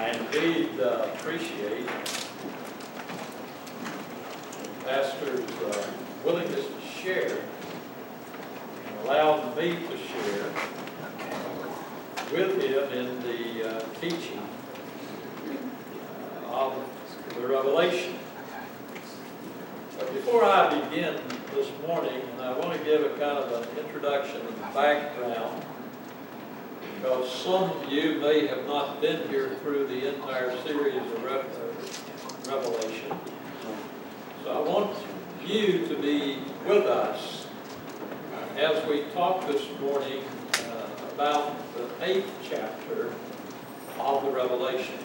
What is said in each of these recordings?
I indeed uh, appreciate Pastor's uh, willingness to share and allowing me to share with him in the uh, teaching uh, of the Revelation. But before I begin this morning, I want to give a kind of an introduction and background, because some of you may have not been here through the entire series of uh, Revelation. So I want you to be with us as we talk this morning uh, about the eighth chapter of the Revelation.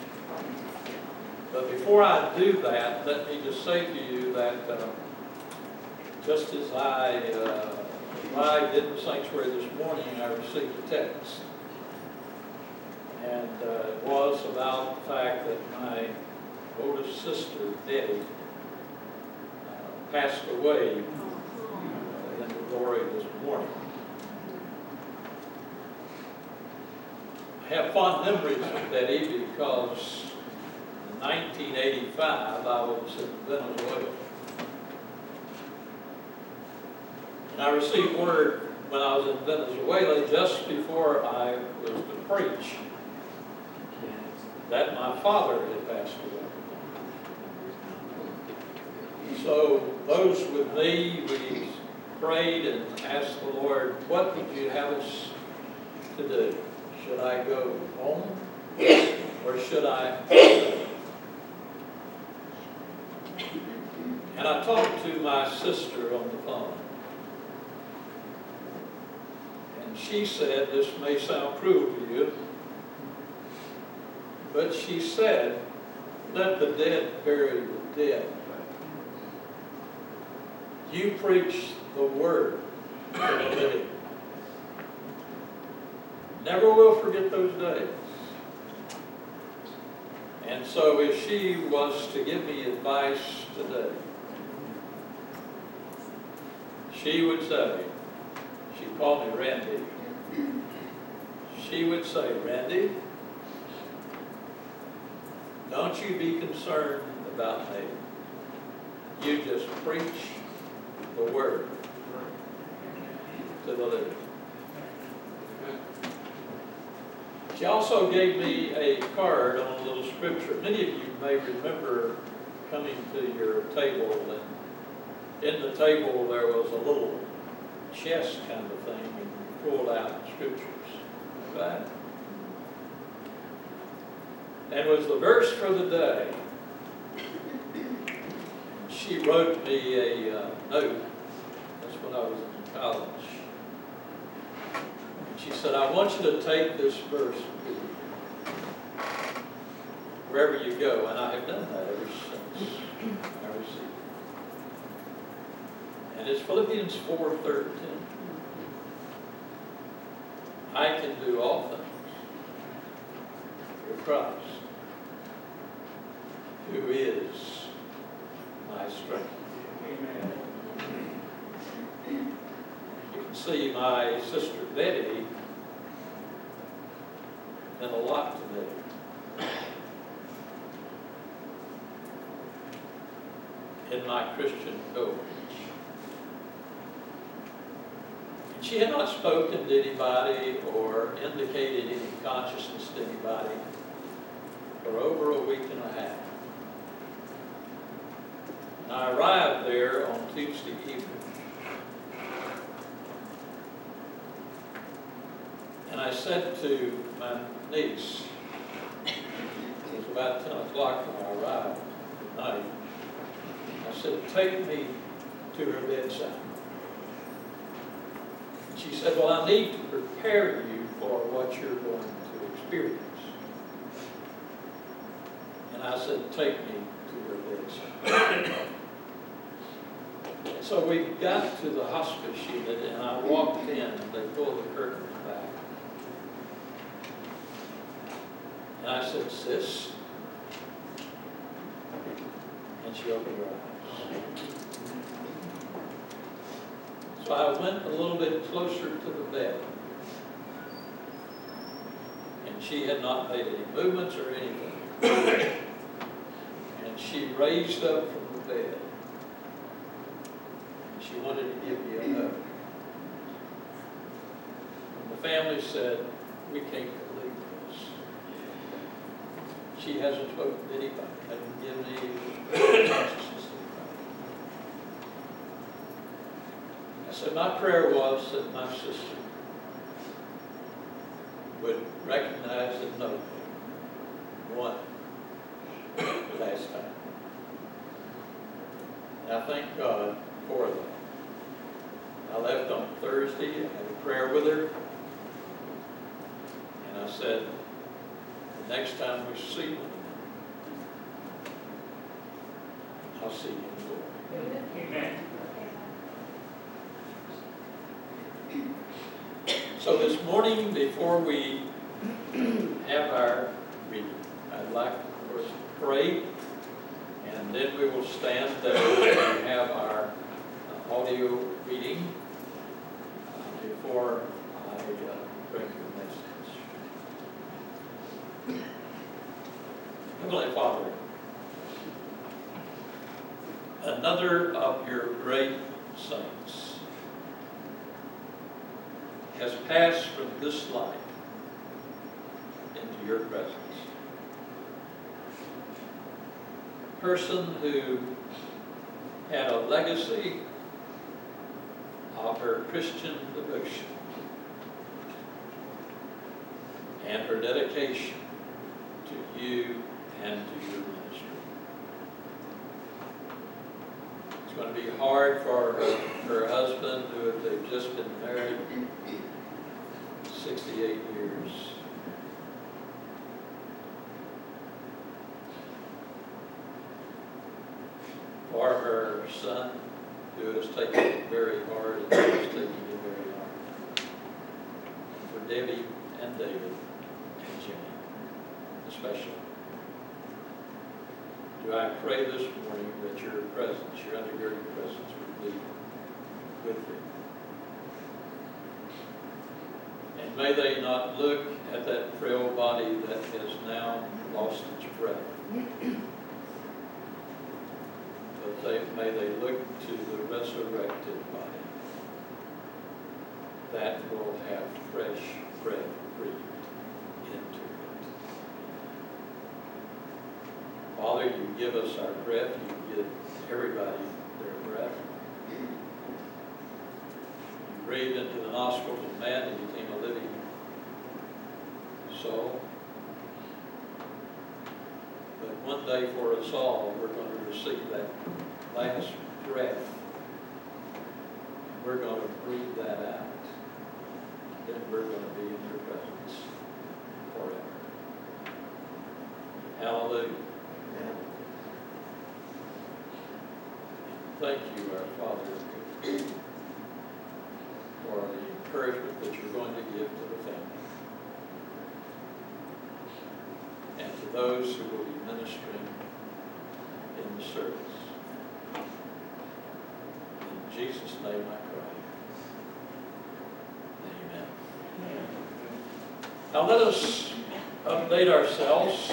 But before I do that, let me just say to you that uh, just as I uh, arrived in the sanctuary this morning, I received a text. And uh, it was about the fact that my oldest sister, Betty, uh, passed away uh, in the glory this morning. I have fond memories of Betty because in 1985 I was in Venezuela. And I received word when I was in Venezuela just before I was to preach that my father had passed away. So those with me, we prayed and asked the Lord, what would you have us to do? Should I go home or should I? And I talked to my sister on the phone. And she said, this may sound cruel to you, but she said, let the dead bury the dead. You preach the word to the living. Never will forget those days. And so if she was to give me advice today, she would say, she called me Randy. She would say, Randy, don't you be concerned about me. You just preach the word to the living. She also gave me a card on a little scripture. Many of you may remember coming to your table, and in the table there was a little chest kind of thing, and you pulled out scriptures. Right? And was the verse for the day. She wrote me a uh, note. That's when I was in college. She said, I want you to take this verse with you wherever you go. And I have done that ever since I received it. And it's Philippians 4.13. I can do all things through Christ, who is my strength. Amen. You can see my sister Betty meant a lot to me. In my Christian pilgrimage. And she had not spoken to anybody or indicated any consciousness to anybody for over a week and a half. And I arrived there on Tuesday evening. And I said to my niece, it was about 10 o'clock when I arrived at night, I said, take me to her bedside. And she said, well, I need to prepare you for what you're going to experience. And I said, take me to her bedside. So we got to the hospice unit and I walked in and they pulled the curtains back. And I said, sis. And she opened her eyes. So I went a little bit closer to the bed. And she had not made any movements or anything. And she raised up from the bed. She wanted to give me a hug. And the family said, we can't believe this. She hasn't spoken to anybody, hasn't given any consciousness. I said, my prayer was that my sister would recognize and know one last time. And I thank God for that. I left on Thursday, I had a prayer with her, and I said, the next time we see one, I'll see you in glory. Amen. So this morning, before we have our reading, I'd like, of course, to pray, and then we will stand there and have our audio reading uh, before I uh, bring the message. Heavenly Father, another of your great saints has passed from this life into your presence. Person who had a legacy her Christian devotion and her dedication to you and to your ministry. It's going to be hard for her, her husband, who they've just been married 68 years. For her son, who has taken it very hard and is taking it very hard. For Debbie and David and Jimmy, especially. Do I pray this morning that your presence, your undergirding presence would be with them. And may they not look at that frail body that has now lost its breath. They, may they look to the resurrected body that will have fresh breath breathed into it. Father, you give us our breath, you give everybody their breath. You breathed into the nostrils of man and became a living soul. But one day for us all, we're going to receive that last breath. And we're going to breathe that out. Then we're going to be in your presence forever. Hallelujah. Thank you, our Father, for the encouragement that you're going to give to the family. And to those who will be ministering in the service. Jesus' name I pray. Amen. Now let us update ourselves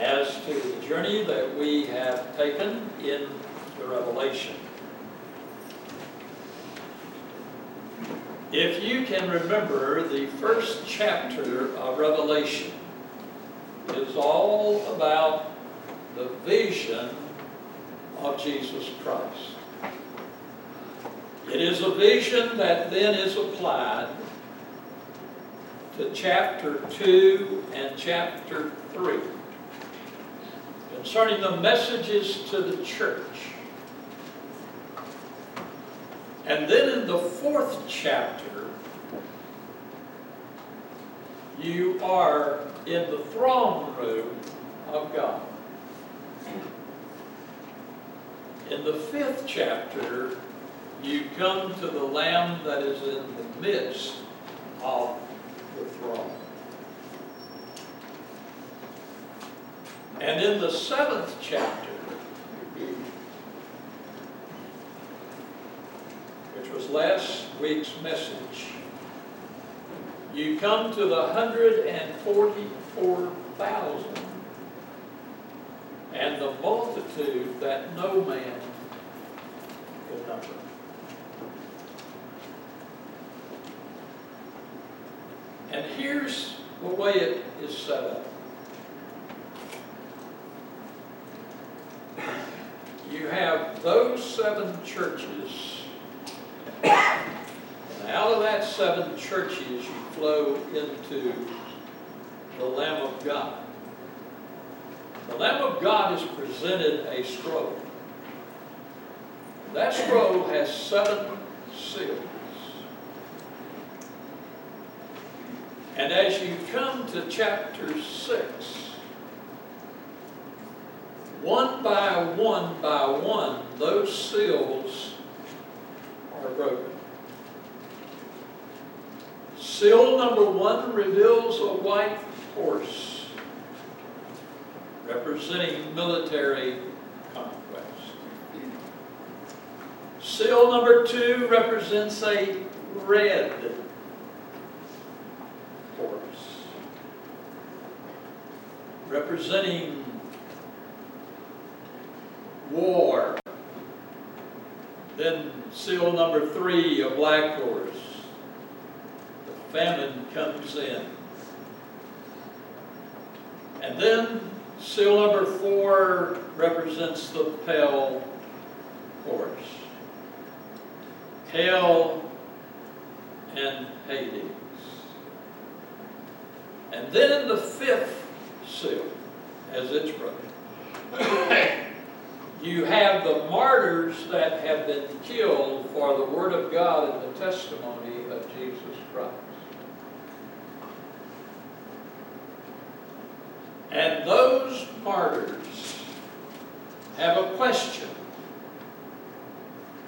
as to the journey that we have taken in the Revelation. If you can remember, the first chapter of Revelation is all about the vision of Jesus Christ. It is a vision that then is applied to chapter 2 and chapter 3 concerning the messages to the church. And then in the fourth chapter, you are in the throne room of God. In the fifth chapter, you come to the Lamb that is in the midst of the throne. And in the seventh chapter, which was last week's message, you come to the hundred and forty-four thousand and the multitude that no man could number. And here's the way it is set up. You have those seven churches, and out of that seven churches, you flow into the Lamb of God. The Lamb of God is presented a scroll. That scroll has seven seals. And as you come to chapter 6, one by one by one, those seals are broken. Seal number one reveals a white horse representing military conquest. Seal number two represents a red horse, representing war. Then seal number three, a black horse. The famine comes in. And then seal number four represents the pale horse. Hell and Hades. And then in the fifth seal, as it's brother. you have the martyrs that have been killed for the Word of God and the testimony of Jesus Christ. And those martyrs have a question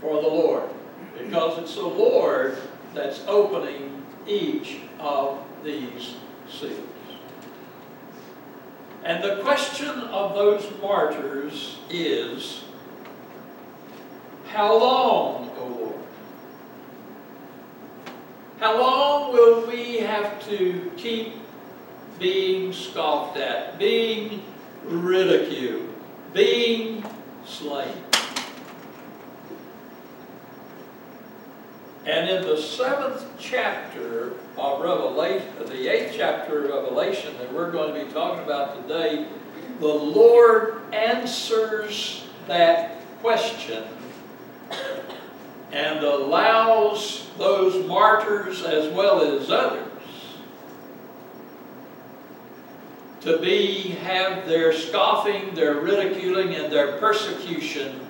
for the Lord because it's the Lord that's opening each of these seals. And the question of those martyrs is, how long, O Lord? How long will we have to keep being scoffed at, being ridiculed, being slain? And in the seventh chapter of Revelation, the eighth chapter of Revelation that we're going to be talking about today, the Lord answers that question and allows those martyrs as well as others to be have their scoffing, their ridiculing, and their persecution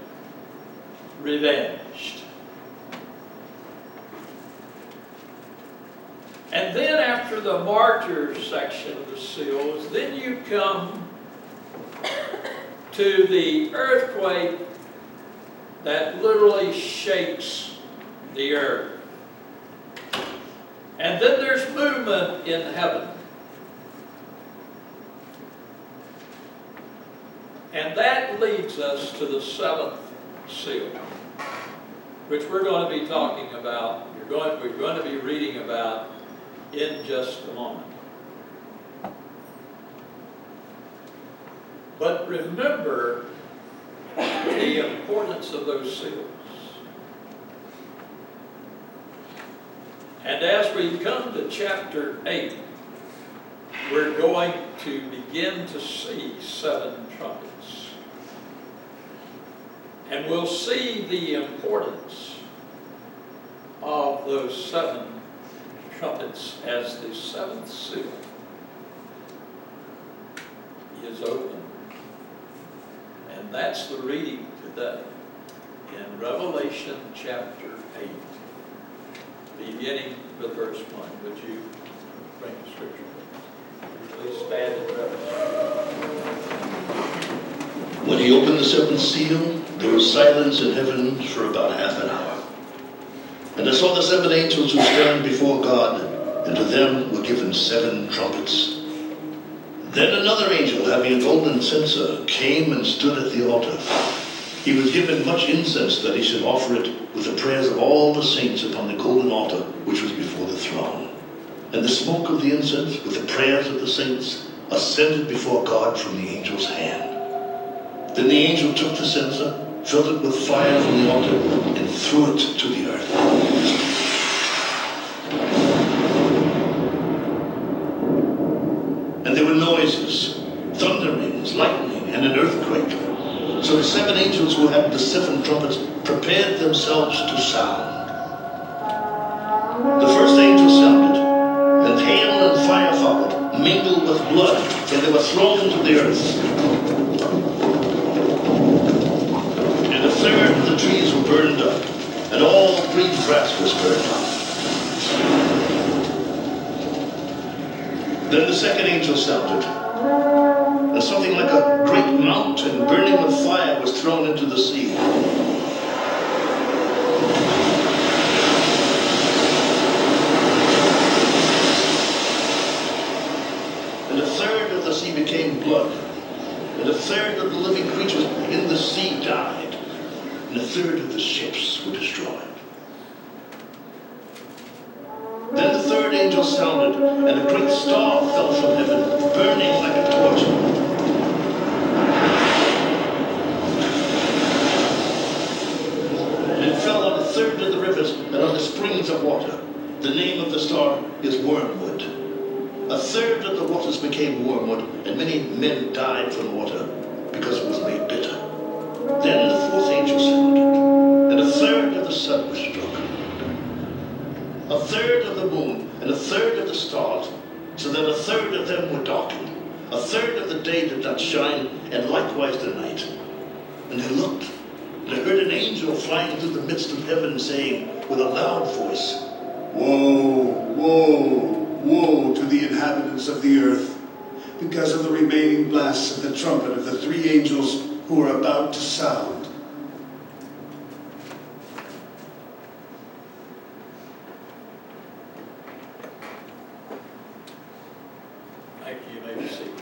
revenged. And then after the martyrs section of the seals, then you come to the earthquake that literally shakes the earth. And then there's movement in heaven. And that leads us to the seventh seal, which we're going to be talking about. Going, we're going to be reading about in just a moment. But remember the importance of those seals. And as we come to chapter 8, we're going to begin to see seven trumpets. And we'll see the importance of those seven trumpets as the seventh seal is open. And that's the reading today in Revelation chapter 8, beginning with verse 1. Would you bring the scripture? Please stand in. When he opened the seventh seal, there was silence in heaven for about half an hour. And I saw the seven angels who stand before God, and to them were given seven trumpets. Then another angel, having a golden censer, came and stood at the altar. He was given much incense that he should offer it with the prayers of all the saints upon the golden altar which was before the throne. And the smoke of the incense, with the prayers of the saints, ascended before God from the angel's hand. Then the angel took the censer, filled it with fire from the altar, and threw it to the earth. And there were noises, thunderings, lightning, and an earthquake. So the seven angels who had the seven trumpets prepared themselves to sound. The first angel sounded, and hail and fire followed, mingled with blood, and they were thrown to the earth. And a third of the trees were burned up, and all the green grass was up. Then the second angel sounded, and something like a great mountain burning with fire was thrown into the sea. And a third of the sea became blood, and a third of the living creatures in the sea died, and a third of the ships were destroyed. Then the third angel sounded, and a great star fell from heaven, burning like a torch. And it fell on a third of the rivers and on the springs of water. The name of the star is Wormwood. A third of the waters became wormwood, and many men died from water a third of the moon, and a third of the stars, so that a third of them were darkened. A third of the day did not shine, and likewise the night. And I looked, and I heard an angel flying through the midst of heaven, saying with a loud voice, Woe, woe, woe to the inhabitants of the earth, because of the remaining blasts of the trumpet of the three angels who are about to sound. Thank you, you may be seated.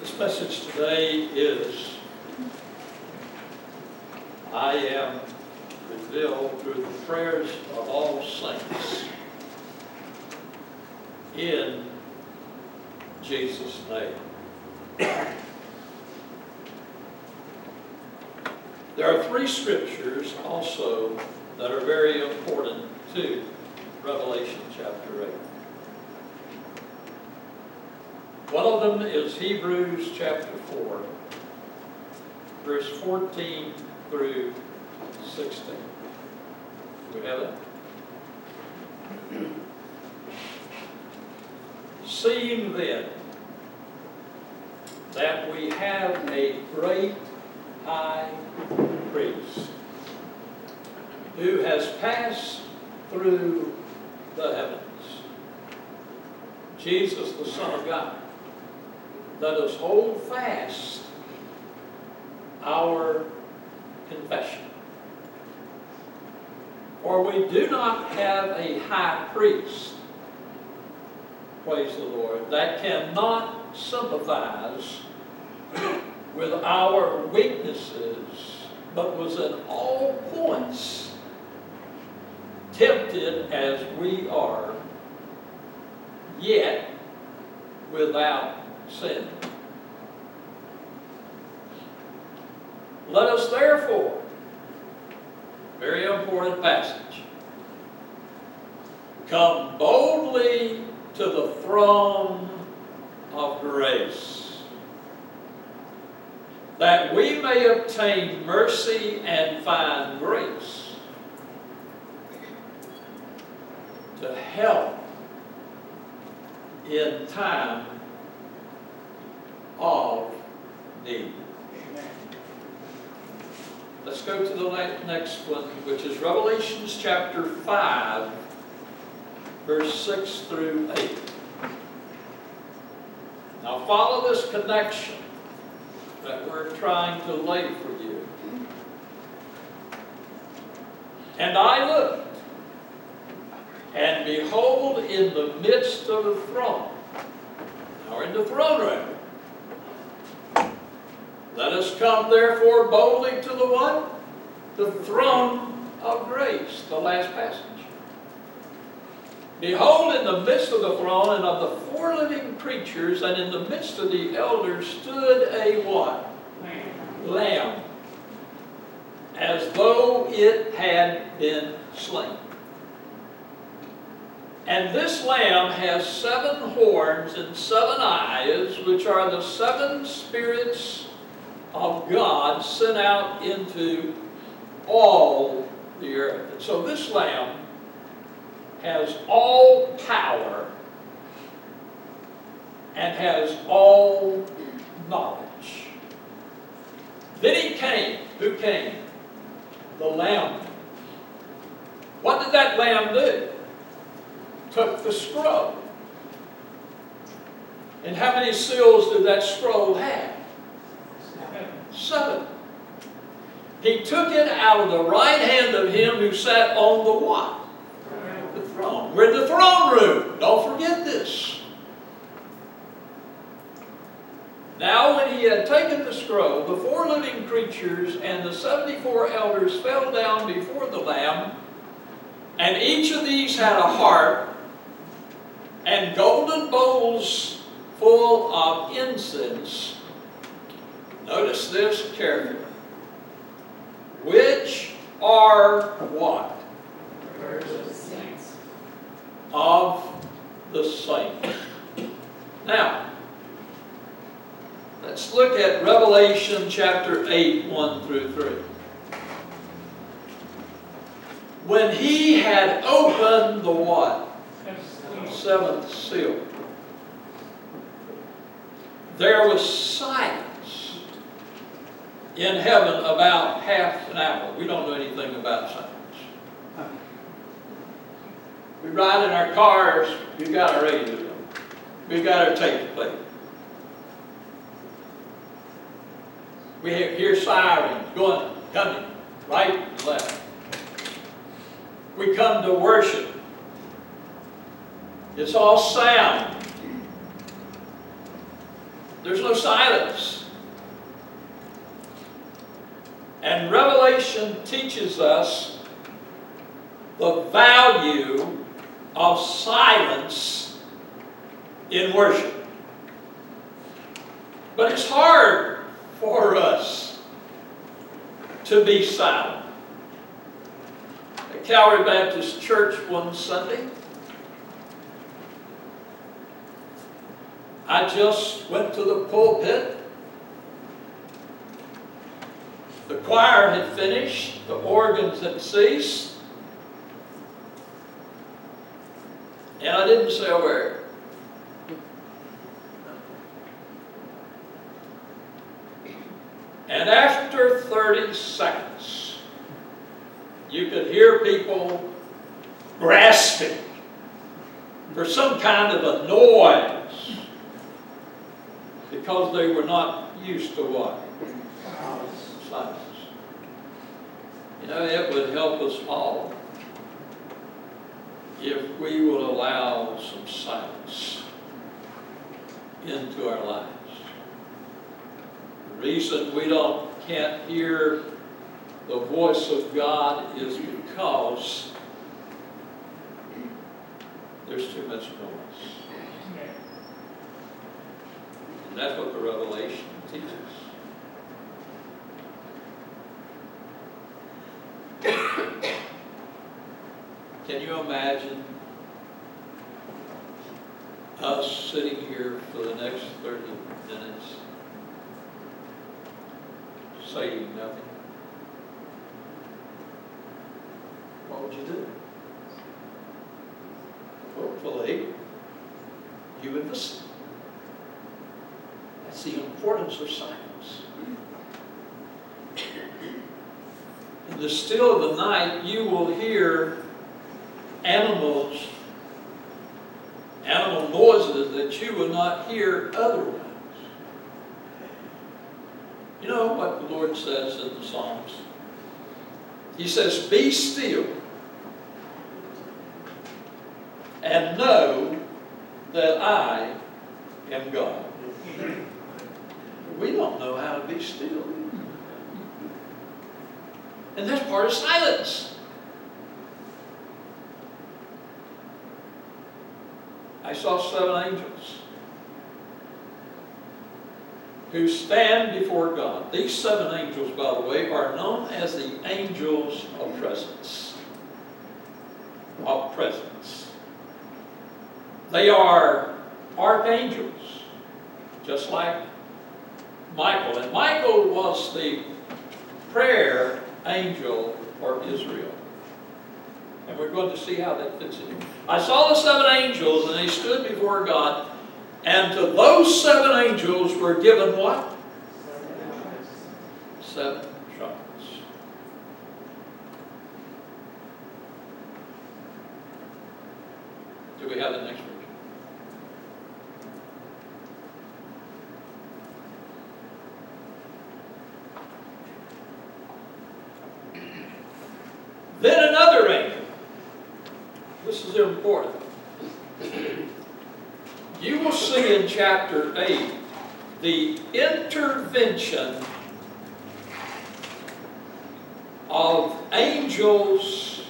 This message today is, I am revealed through the prayers of all saints in Jesus' name. There are three scriptures also that are very important to Revelation chapter 8. One of them is Hebrews chapter 4, verse 14 through 16. Do we have it? Seeing then that we have a great high priest who has passed through the heavens, Jesus, the Son of God, let us hold fast our confession. For we do not have a high priest, praise the Lord, that cannot sympathize with our weaknesses, but was in all points tempted as we are, yet without sin. Let us therefore, very important passage, come boldly to the throne of grace, that we may obtain mercy and find grace to help in time of need. Let's go to the next one, which is Revelations chapter 5, verse 6 through 8. Now follow this connection that we're trying to lay for you. And I looked, and behold, in the midst of the throne, we're in the throne room, Let us come therefore boldly to the what? The throne of grace, the last passage. Behold, in the midst of the throne and of the four living creatures, and in the midst of the elders stood a what? Lamb. As though it had been slain. And this lamb has seven horns and seven eyes, which are the seven spirits of God sent out into all the earth. And so this lamb has all power and has all knowledge. Then he came. Who came? The lamb. What did that lamb do? Took the scroll. And how many seals did that scroll have? Seven. He took it out of the right hand of him who sat on the what? The throne. We're in the throne room. Don't forget this. Now, when he had taken the scroll, the four living creatures and the seventy-four elders fell down before the Lamb, and each of these had a harp and golden bowls full of incense. Notice this carefully. Which are what? Of the saints. Now, let's look at Revelation chapter 8, 1 through 3. When he had opened the what? Seventh seal. There was silence in heaven about half an hour. We don't know anything about silence. We ride in our cars, we've got our radio. We've got our tape player. We hear sirens going, coming, right and left. We come to worship. It's all sound. There's no silence. And Revelation teaches us the value of silence in worship. But it's hard for us to be silent. At Calvary Baptist Church one Sunday, I just went to the pulpit. The choir had finished, the organs had ceased, and I didn't say a word. And after 30 seconds, you could hear people grasping for some kind of a noise because they were not used to what? You know, it would help us all if we would allow some silence into our lives. The reason we don't can't hear the voice of God is because there's too much noise. And that's what the Revelation teaches. Can you imagine us sitting here for the next 30 minutes saying nothing? What would you do? Hopefully, you would listen. That's the importance of silence. In the still of the night, you will hear animals, animal noises that you will not hear otherwise. You know what the Lord says in the Psalms? He says, Be still and know that I am God. we don't know how to be still. And that's part of silence. I saw seven angels who stand before God. These seven angels, by the way, are known as the angels of presence. Of presence. They are archangels, just like Michael. And Michael was the prayer angel for Israel. And we're going to see how that fits in. I saw the seven angels, and they stood before God. And to those seven angels were given what? Seven trumpets. Do we have the next version? Then is important. You will see in chapter 8 the intervention of angels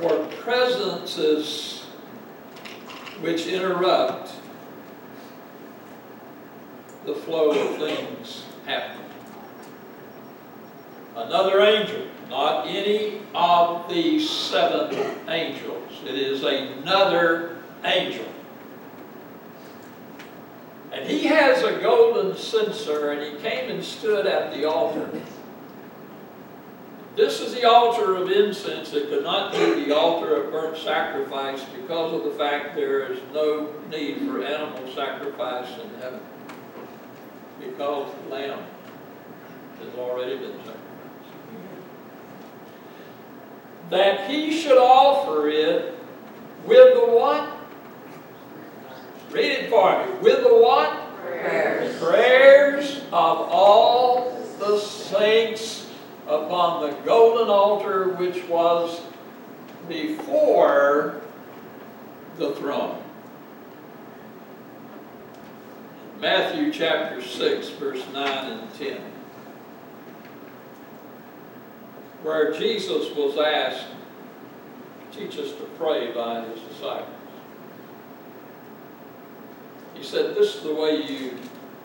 or presences which interrupt the flow of things happening. Another angel, not any of the seven angels. It is another angel. And he has a golden censer, and he came and stood at the altar. This is the altar of incense. It could not be the altar of burnt sacrifice because of the fact there is no need for animal sacrifice in heaven. Because the lamb has already been sacrificed. That he should offer it with the what? Read it for me. With the what? Prayers. Prayers of all the saints upon the golden altar which was before the throne. Matthew chapter 6, verse 9 and 10. Where Jesus was asked, teach us to pray by his disciples. He said, This is the way you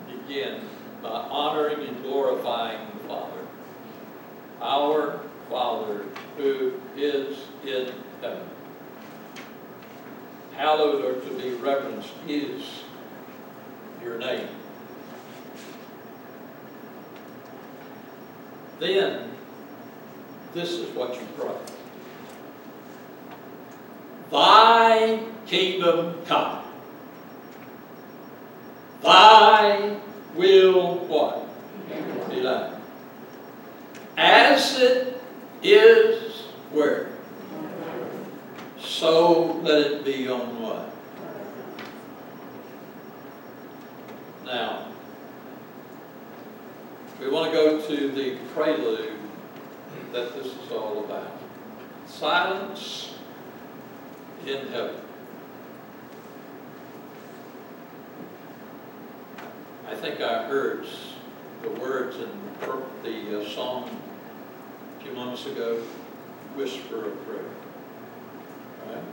begin by honoring and glorifying the Father. Our Father who is in heaven. Hallowed or to be reverenced is your name. Then, this is what you pray. Thy kingdom come. Thy will what? Be done. As it is where? So let it be on what? Now, we want to go to the prelude that this is all about. Silence in heaven. I think I heard the words in the uh, song a few months ago, Whisper of Prayer. Right?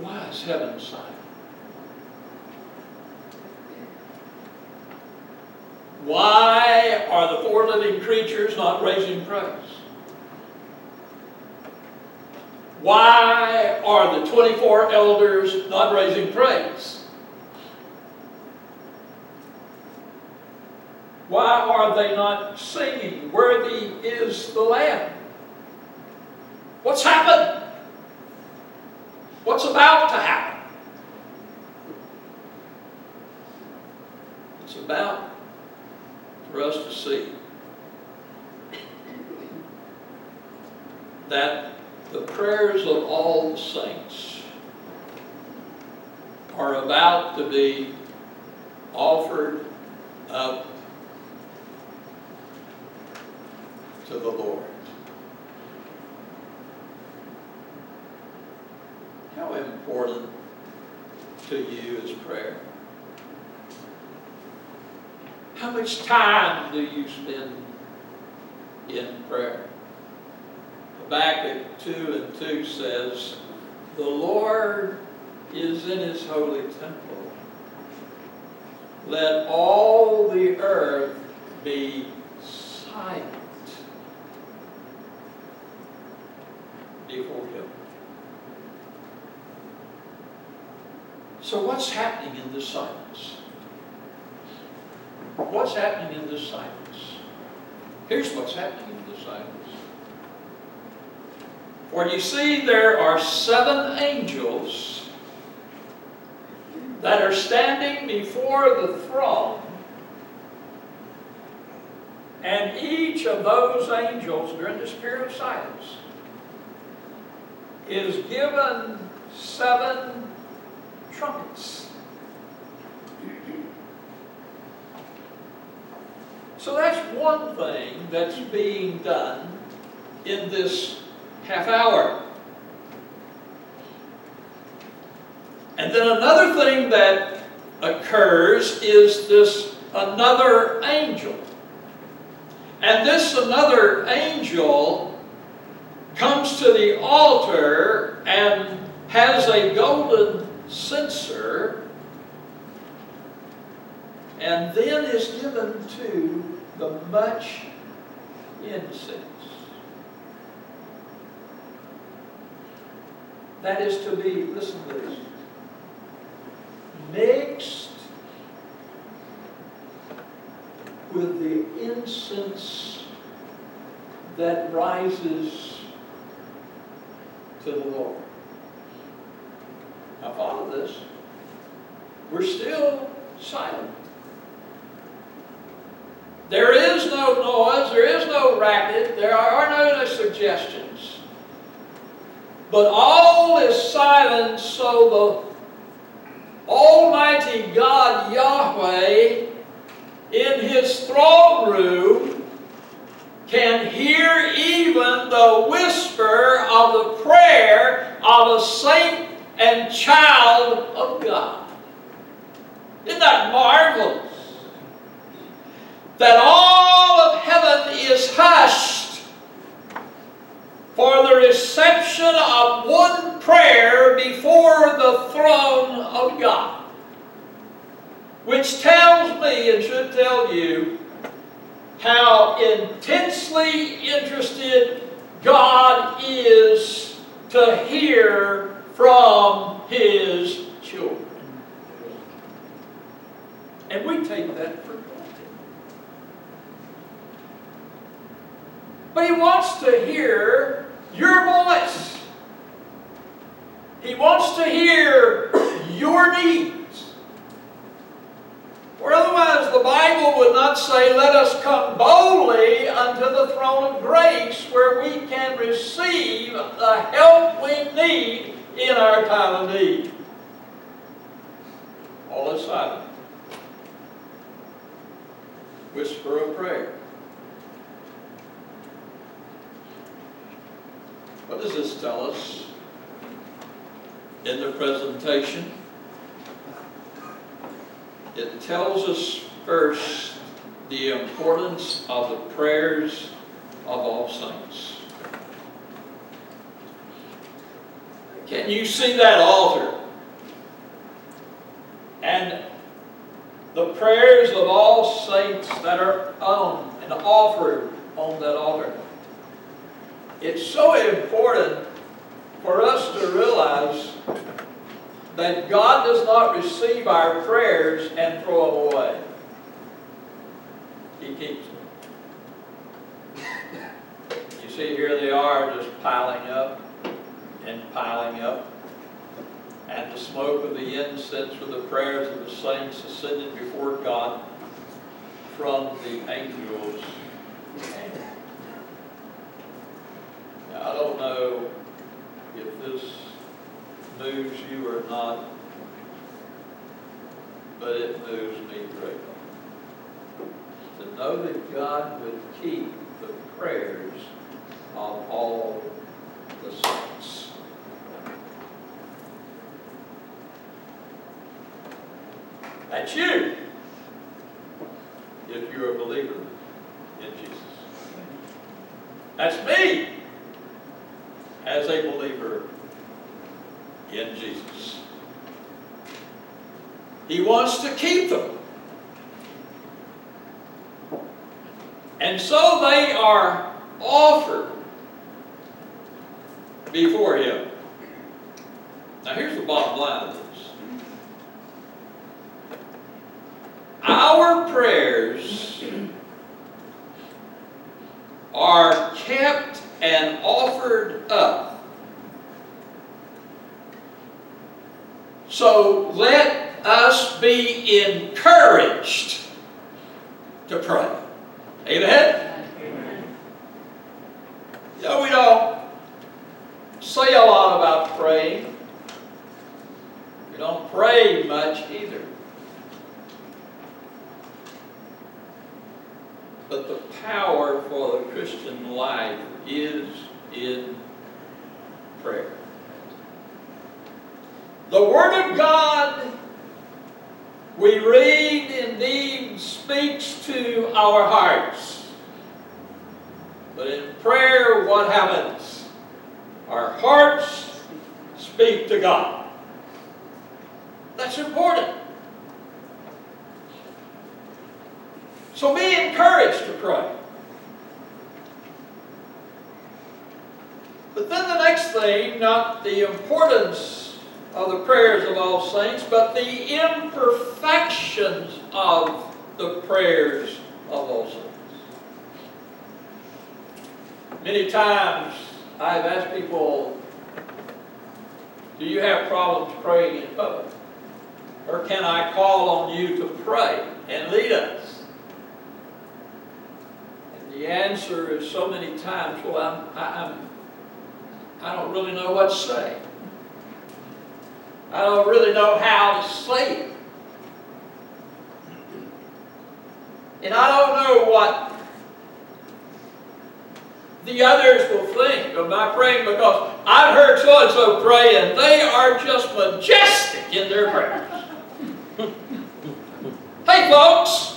Why is heaven silent? Why are the four living creatures not raising praise? Why are the 24 elders not raising praise? Why are they not singing, Worthy is the Lamb? What's happened? What's about to happen? It's about for us to see that the prayers of all the saints are about to be offered up to the Lord. How important to you is prayer? How much time do you spend in prayer? Habakkuk 2 and 2 says, The Lord is in his holy temple. Let all the earth be silent before him. So what's happening in this silence? What's happening in this silence? Here's what's happening in this silence. For you see, there are seven angels that are standing before the throne. And each of those angels, during this period of silence, is given seven trumpets. So that's one thing that's being done in this half hour. And then another thing that occurs is this another angel. And this another angel comes to the altar and has a golden censer and then is given to the much incense. That is to be, listen to this, mixed with the incense that rises to the Lord. Now follow this. We're still silent. There is no noise, there is no racket, there are no suggestions. But all is silent so the Almighty God Yahweh in His throne room can hear even the whisper of the prayer of a saint and child of God. Isn't that marvelous? That all of heaven is hushed for the reception of one prayer before the throne of God. Which tells me and should tell you how intensely interested God is to hear from His children. And we take that for But He wants to hear your voice. He wants to hear your needs. For otherwise, the Bible would not say, Let us come boldly unto the throne of grace where we can receive the help we need in our time of need. All is silent. Whisper of prayer. What does this tell us in the presentation? It tells us first the importance of the prayers of all saints. Can you see that altar? And the prayers of all saints that are on and offered on that altar. It's so important for us to realize that God does not receive our prayers and throw them away. He keeps them. You see, here they are just piling up and piling up. And the smoke of the incense with the prayers of the saints ascended before God from the angels' hand. Now, I don't know if this moves you or not, but it moves me greatly. To know that God would keep the prayers of all the saints. That's you. if you're a believer in Jesus. That's me as a believer in Jesus. He wants to keep them. And so they are offered before Him. Now, here's the bottom line of this our prayers are kept and offered up. So let us be encouraged to pray. Amen? Amen. You know, we don't say a lot about praying. We don't pray much either. But the power for the Christian life is in prayer. The Word of God, we read, indeed speaks to our hearts. But in prayer, what happens? Our hearts speak to God. That's important. So be encouraged to pray. But then the next thing, not the importance of the prayers of all saints, but the imperfections of the prayers of all saints. Many times I've asked people, do you have problems praying in public? Or can I call on you to pray and lead us? The answer is so many times, well, I'm, I, I'm, I don't really know what to say. I don't really know how to say it. And I don't know what the others will think of my praying because I've heard so and so pray and they are just majestic in their prayers. hey, folks,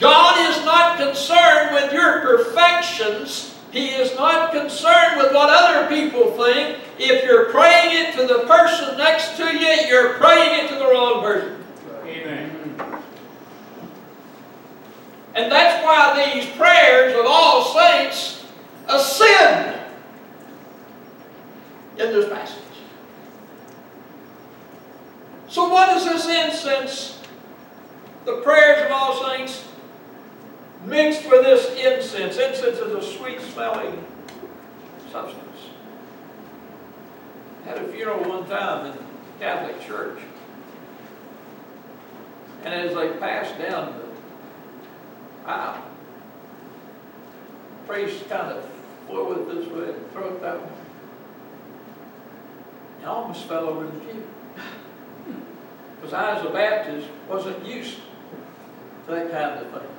God is not concerned with your perfections. He is not concerned with what other people think. If you're praying it to the person next to you, you're praying it to the wrong person. Amen. And that's why these prayers of all saints ascend in this passage. So what is this incense? The prayers of all saints mixed with this incense. Incense is a sweet smelling substance. I had a funeral one time in the Catholic Church. And as they passed down the aisle, priest kind of flew it this way and threw it that way. And almost fell over the pew. Because I, as a Baptist, wasn't used to that kind of thing.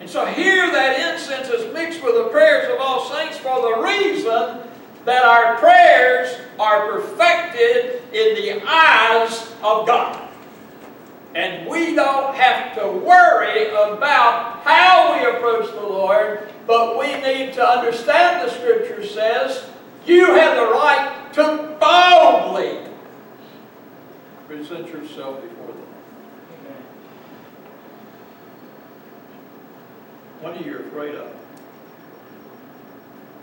And so here that incense is mixed with the prayers of all saints for the reason that our prayers are perfected in the eyes of God. And we don't have to worry about how we approach the Lord, but we need to understand the Scripture says you have the right to boldly present yourself before the What are you afraid of?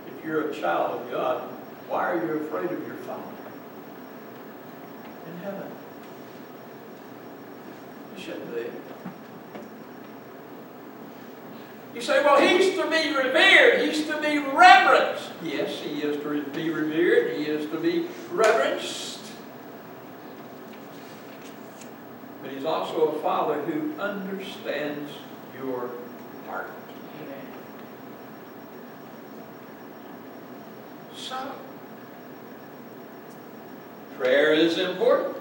If you're a child of God, why are you afraid of your Father in heaven? You shouldn't be. You say, well, he's to be revered. He's to be reverenced. Yes, he is to be revered. He is to be reverenced. But he's also a father who understands your heart. So, prayer is important.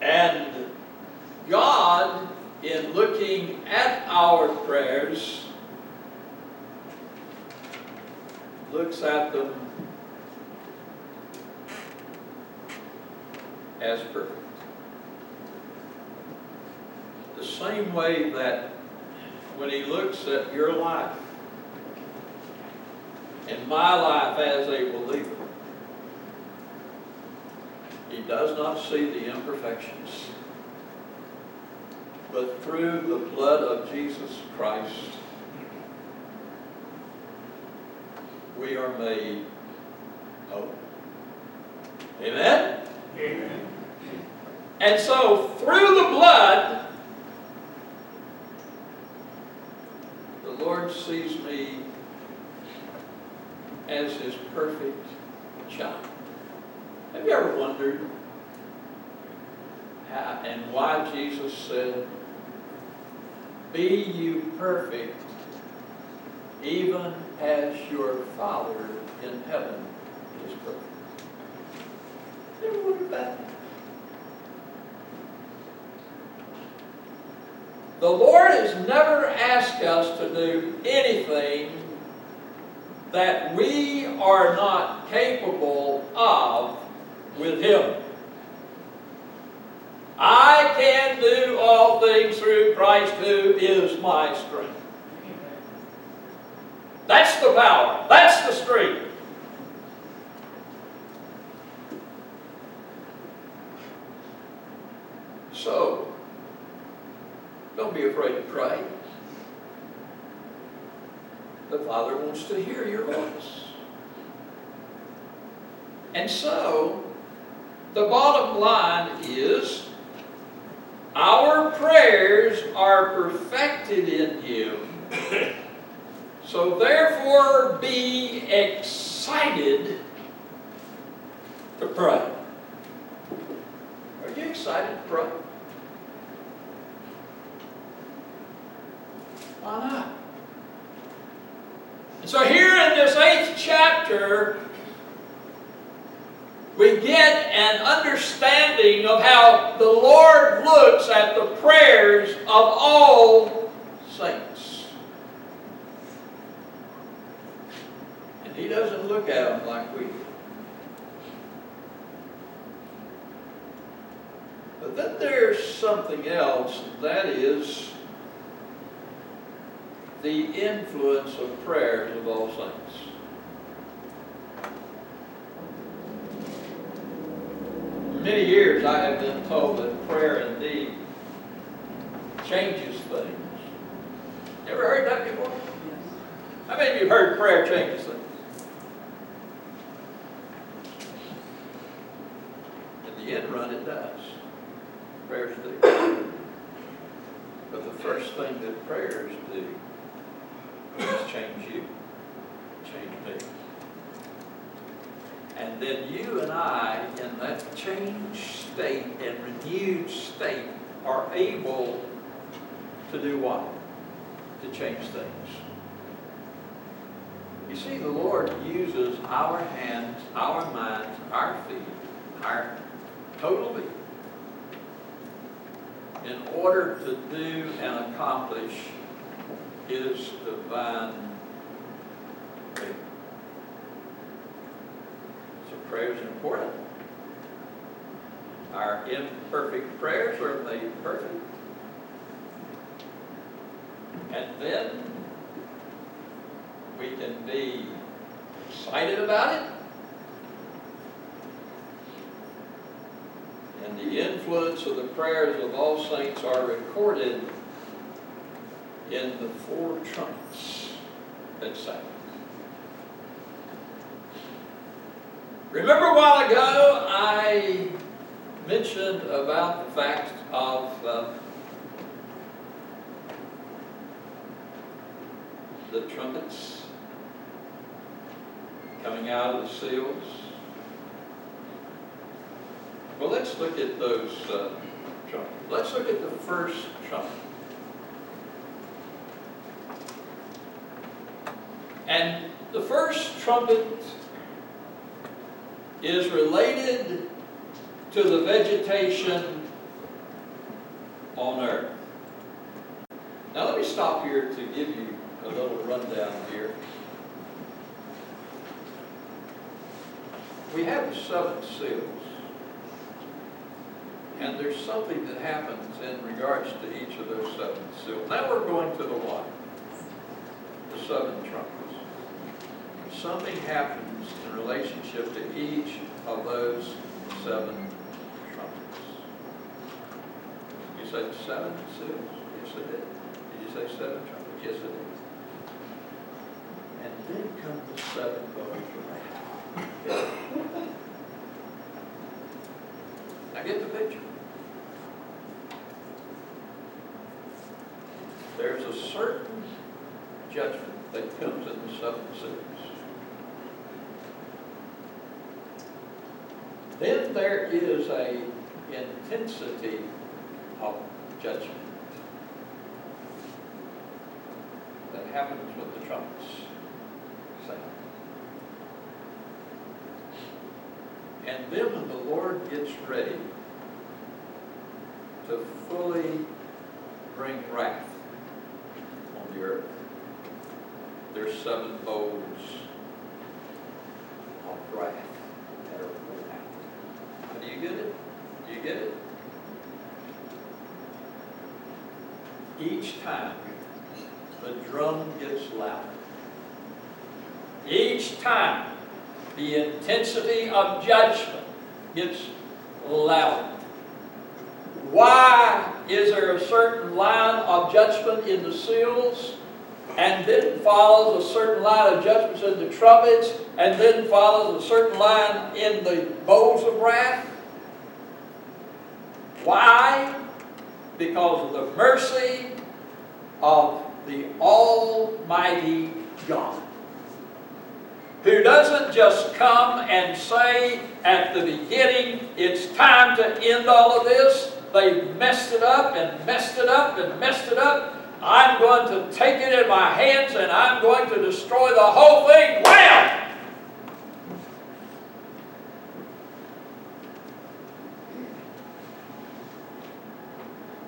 And God, in looking at our prayers, looks at them as perfect. The same way that when he looks at your life and my life as a believer, he does not see the imperfections. But through the blood of Jesus Christ, we are made whole. Amen? Amen. And so, through the blood, the Lord sees as his perfect child. Have you ever wondered how and why Jesus said, Be you perfect, even as your Father in heaven is perfect? You ever wondered that? The Lord has never asked us to do anything that we are not capable of with Him. I can do all things through Christ who is my strength. That's the power. That's the strength. So, don't be afraid to pray. The Father wants to hear your voice. And so, the bottom line is our prayers are perfected in Him. So, therefore, be excited to pray. Are you excited to pray? Why not? So here in this eighth chapter, we get an understanding of how the Lord looks at the prayers of all saints. And He doesn't look at them like we do. But then there's something else, that is the influence of prayers of all saints. For many years I have been told that prayer indeed changes things. You ever heard that before? How many of you heard prayer changes things? In the end run, it does. Prayers do. But the first thing that prayers do change you, change me. And then you and I, in that changed state and renewed state, are able to do what? To change things. You see, the Lord uses our hands, our minds, our feet, our total being in order to do and accomplish His divine will. So prayer is important. Our imperfect prayers are made perfect. And then we can be excited about it and the influence of the prayers of all saints are recorded in the four trumpets that sound. Remember a while ago I mentioned about the fact of uh, the trumpets coming out of the seals. Well, let's look at those uh, trumpets. Let's look at the first trumpet. And the first trumpet is related to the vegetation on earth. Now, let me stop here to give you a little rundown here. We have the seven seals. And there's something that happens in regards to each of those seven seals. Now we're going to the one, the seven trumpets. Something happens in relationship to each of those seven trumpets. You said seven seals? Yes, it did. Did you say seven trumpets? Yes, it did. And then come the seven bowls of wrath. Now get the picture. There's a certain judgment that comes in the seven seals. There is a intensity of judgment that happens with the trumpets sound. And then when the Lord gets ready to fully bring wrath on the earth, there's seven bowls of wrath that are poured out. Do you get it? Do you get it? Each time the drum gets louder. Each time the intensity of judgment gets louder. Why is there a certain line of judgment in the seals, and then follows a certain line of judgments in the trumpets, and then follows a certain line in the bowls of wrath? Why? Because of the mercy of the Almighty God who doesn't just come and say at the beginning, it's time to end all of this. They've messed it up and messed it up and messed it up. I'm going to take it in my hands and I'm going to destroy the whole thing. Wham!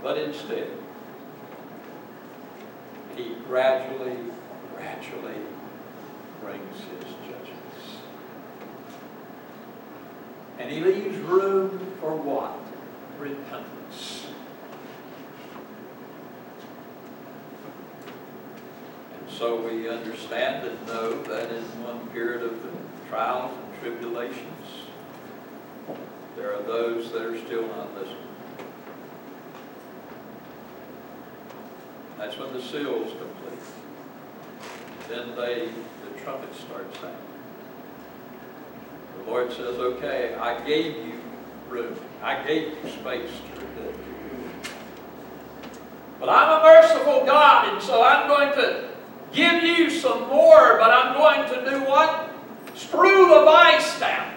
But instead, he gradually, gradually brings his judgments. And he leaves room for what? Repentance. And so we understand and know that in one period of the trials and tribulations, there are those that are still not listening. That's when the seals complete. Then they, the trumpets start sounding. The Lord says, okay, I gave you room. I gave you space to repent. But I'm a merciful God, and so I'm going to give you some more, but I'm going to do what? Screw the vice down.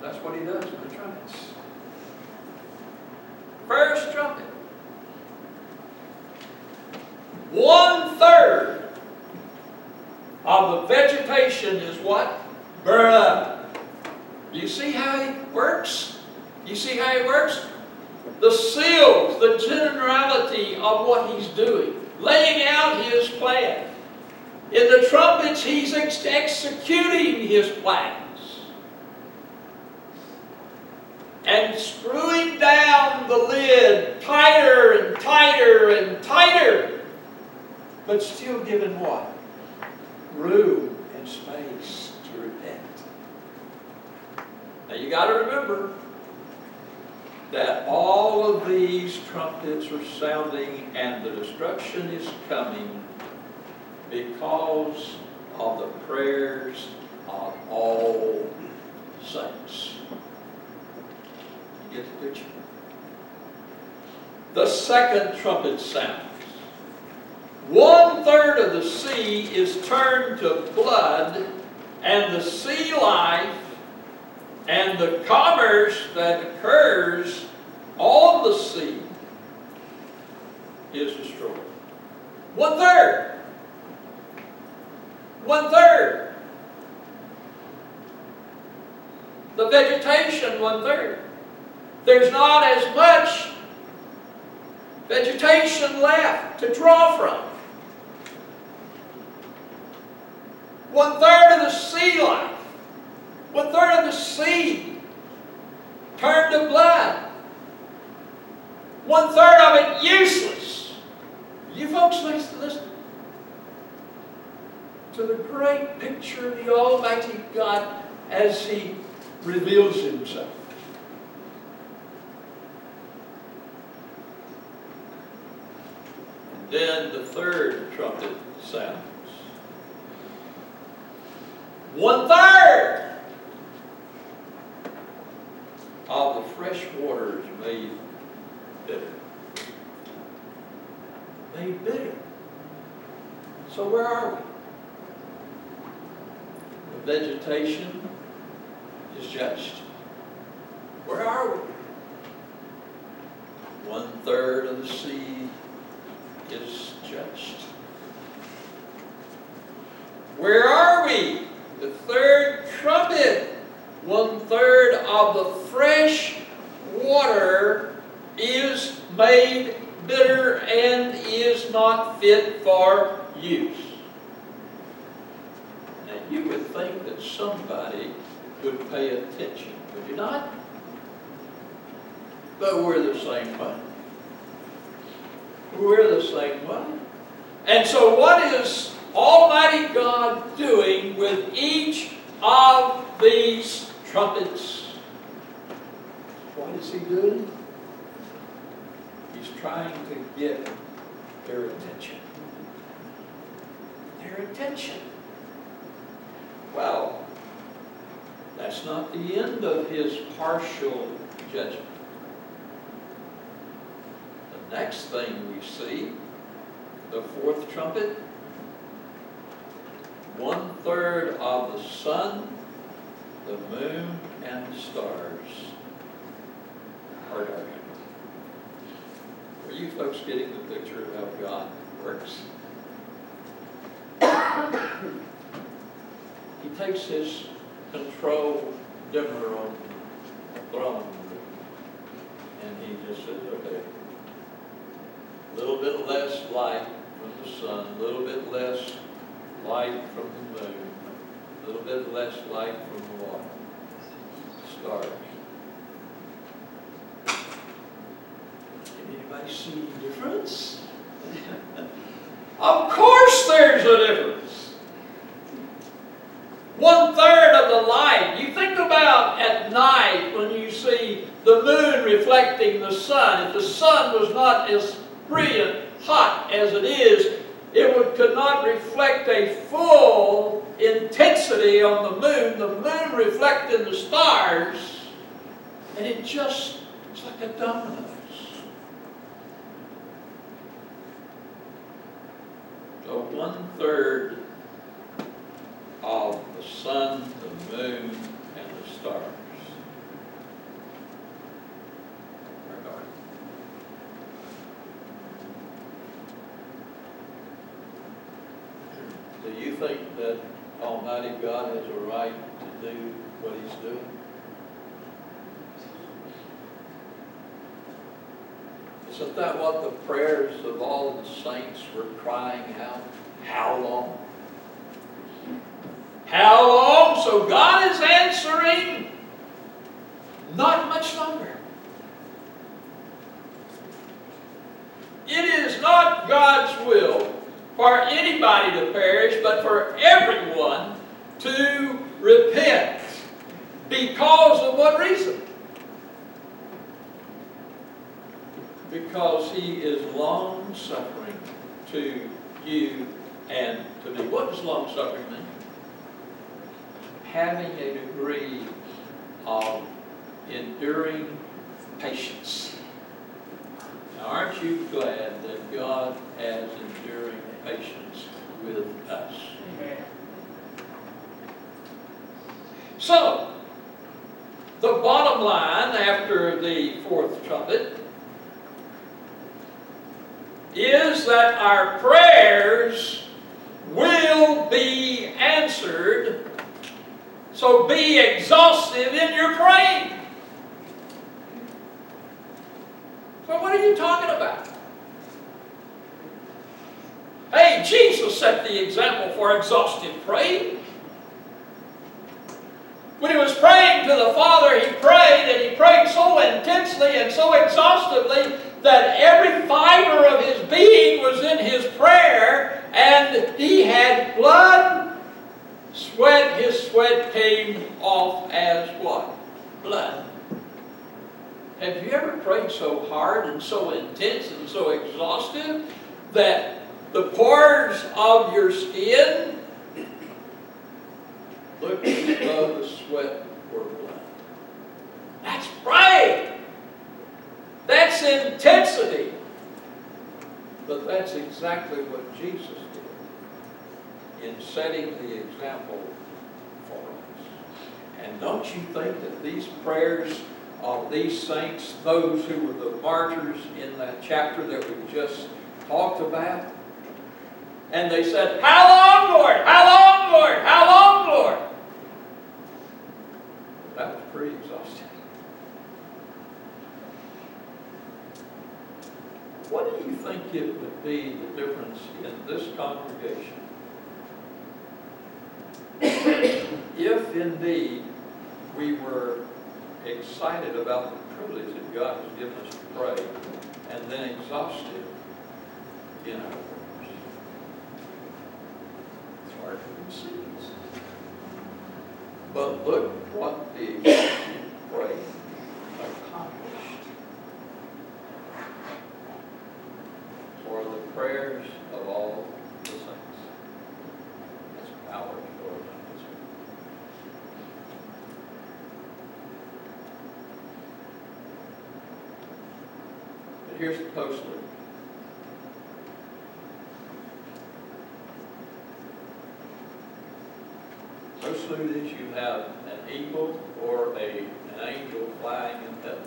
That's what he does with the trumpets. First trumpet. One third of the vegetation is what? Burn up. You see how it works? You see how it works? The seals, the generality of what he's doing, laying out his plan. In the trumpets, he's ex executing his plans. And screwing down the lid tighter and tighter and tighter but still given what? Room and space. Now you got to remember that all of these trumpets are sounding and the destruction is coming because of the prayers of all saints. You get the picture? The second trumpet sounds. One third of the sea is turned to blood, and the sea life and the commerce that occurs on the sea is destroyed. One third. One third. The vegetation, one third. There's not as much vegetation left to draw from. One third of the sea life, one third of sea turned to blood. one third of it useless. You folks listen, listen to the great picture of the Almighty God as He reveals Himself. Then the third trumpet sounds. One third of the fresh waters made bitter. Made bitter. So where are we? The vegetation is judged. Where are we? One third of the sea is judged. Where are we? The third trumpet. One third of the fresh water is made bitter and is not fit for use. Now you would think that somebody would pay attention, would you not? But we're the same way. We're the same way. And so, what is Almighty God doing with each of these trumpets? What is He doing? He's trying to get their attention. Their attention. Well, that's not the end of His partial judgment next thing we see, the fourth trumpet, one third of the sun, the moon, and the stars are darkened. Are you folks getting the picture of how God works? he takes his control dimmer on the throne and he just says, okay, a little bit less light from the sun, a little bit less light from the moon, a little bit less light from the water, stars. Can anybody see any difference? of course there's a difference. One third of the light. You think about at night when you see the moon reflecting the sun. If the sun was not as brilliant, hot as it is, it would, could not reflect a full intensity on the moon. The moon reflecting the stars, and it just, it's like a dominoes. So one third of the sun, the moon, and the stars Do you think that Almighty God has a right to do what He's doing? Isn't that what the prayers of all the saints were crying out? How long? How long? So God is answering not much longer. It is not God's will for anybody to perish, but for everyone to repent. Because of what reason? Because he is long suffering to you and to me. What does long suffering mean? Having a degree of enduring patience. Now, aren't you glad that God has enduring patience with us. Amen. So, the bottom line after the fourth trumpet is that our prayers will be answered. So be exhaustive in your praying. So, what are you talking about? Hey, Jesus set the example for exhaustive praying. When he was praying to the Father, he prayed, and he prayed so intensely and so exhaustively that every fiber of his being was in his prayer, and he had blood, sweat, his sweat came off as what? Blood. Have you ever prayed so hard and so intense and so exhaustive that the pores of your skin look as though the sweat were blood? That's praying. That's intensity. But that's exactly what Jesus did in setting the example for us. And don't you think that these prayers of these saints, those who were the martyrs in that chapter that we just talked about, and they said, How long, Lord? How long, Lord? How long, Lord? That was pretty exhausting. What do you think it would be the difference in this congregation if indeed we were excited about the privilege that God has given us to pray and then exhausted in our But look what the exhausted prayer accomplished. for the prayers of all the saints. That's power for us. But here's the postlude. Postlude is you have an eagle or a, an angel flying in heaven.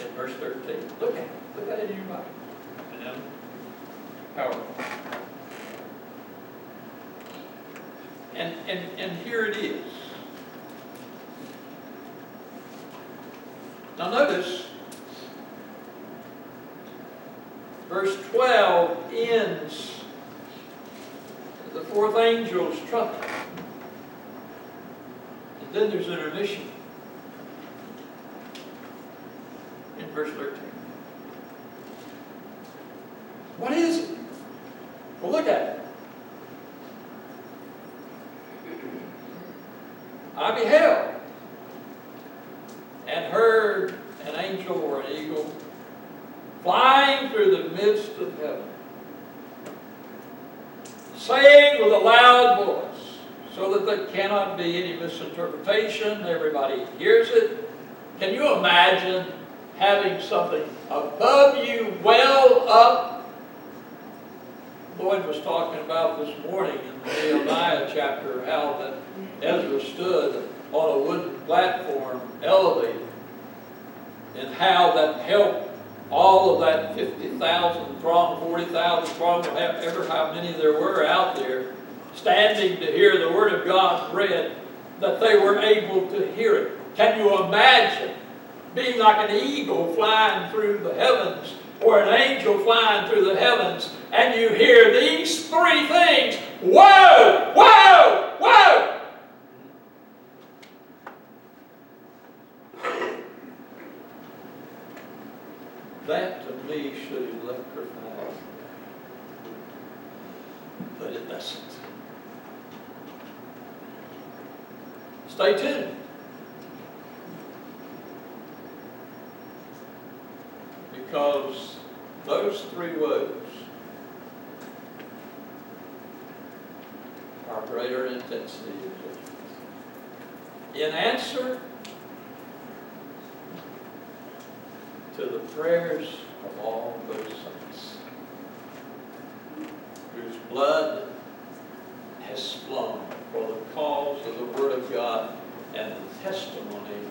In verse 13. Look at it. Look at it in your Bible. And then power. And, and, and here it is. Now notice, verse 12 ends the fourth angel's trumpet. And then there's intermission in verse 13. What is it? Well, look at it. I beheld and heard an angel or an eagle flying through the midst of heaven, saying with a loud voice, so that there cannot be any everybody hears it. Can you imagine having something above you, well up Lloyd was talking about this morning in the Nehemiah chapter how that Ezra stood on a wooden platform elevated and how that helped all of that 50,000 throng, 40,000 throng, ever how many there were out there, standing to hear the Word of God read, that they were able to hear it. Can you imagine being like an eagle flying through the heavens or an angel flying through the heavens and you hear these three things woe, woe, woe. That to me should electrify, but it doesn't. Stay tuned. Because those three woes are greater intensity in answer to the prayers of all those saints whose blood has flown for the cause of the Word of God and the testimony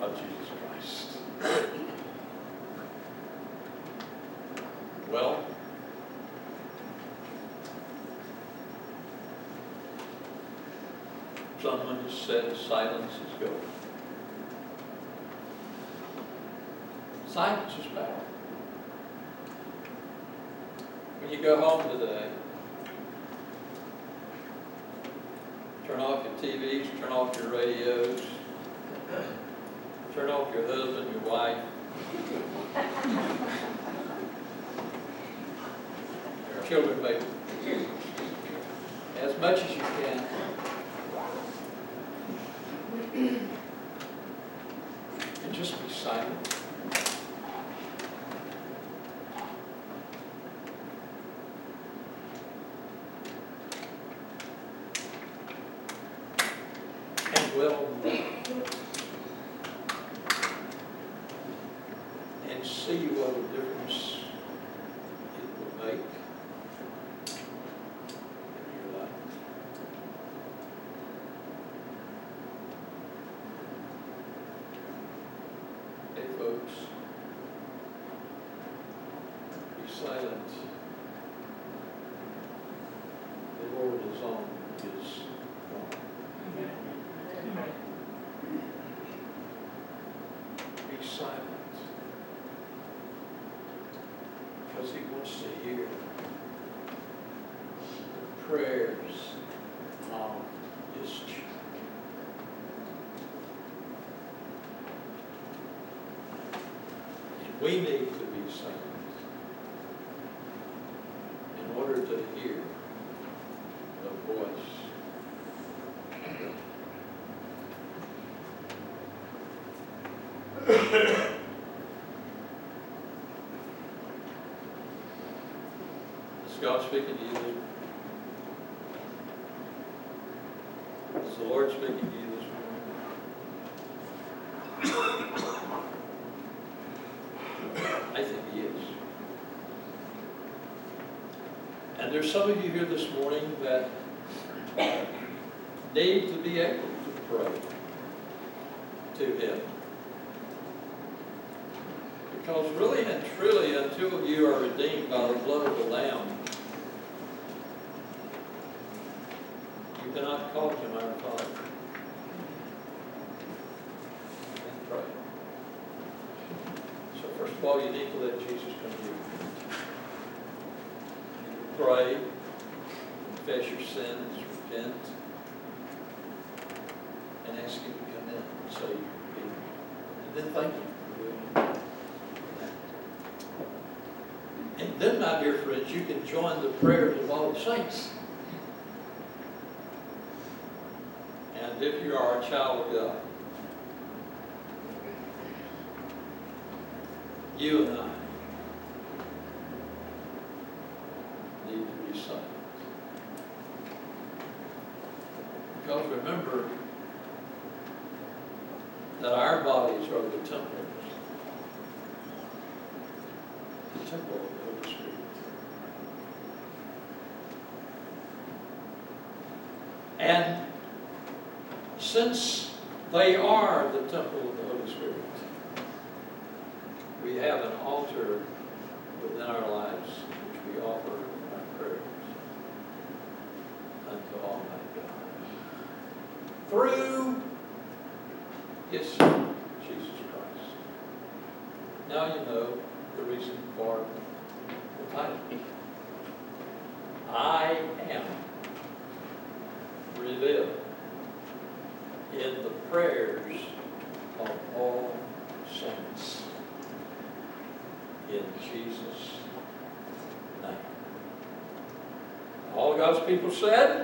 of Jesus Christ. Well, someone has said silence is gold. Silence is power. When you go home today, turn off your TVs, turn off your radios, turn off your husband, your wife, your Children, maybe. As much as you can. And just be silent. And well, and see what a difference it will make in your life. Hey, folks, be silent. The Lord is on his throne. Be silent. Because he wants to hear the prayers of his children. And we need to be silent in order to hear the voice Is God speaking to you? Is the Lord speaking to you this morning? I think He is. And there's some of you here this morning that need to be able to pray to Him. Because really and truly, until you are redeemed by the blood of the Lamb, you cannot call him our Father. And pray. So first of all, you need to let Jesus come to you. Pray, confess your sins, repent, and ask him to come in and save you. And then thank him for doing that. And then, my dear friends, you can join the prayers of all the saints. And if you are a child of God, you and I need to be silent. Because remember that our bodies are the temples, the temple of the Holy Spirit. And since they are the temple of the Holy Spirit, we have an altar within our lives which we offer our prayers unto Almighty God. Through His Son, Jesus Christ. Now you know the reason for the title. I am revealed in the prayers of all saints. In Jesus' name. All God's people said?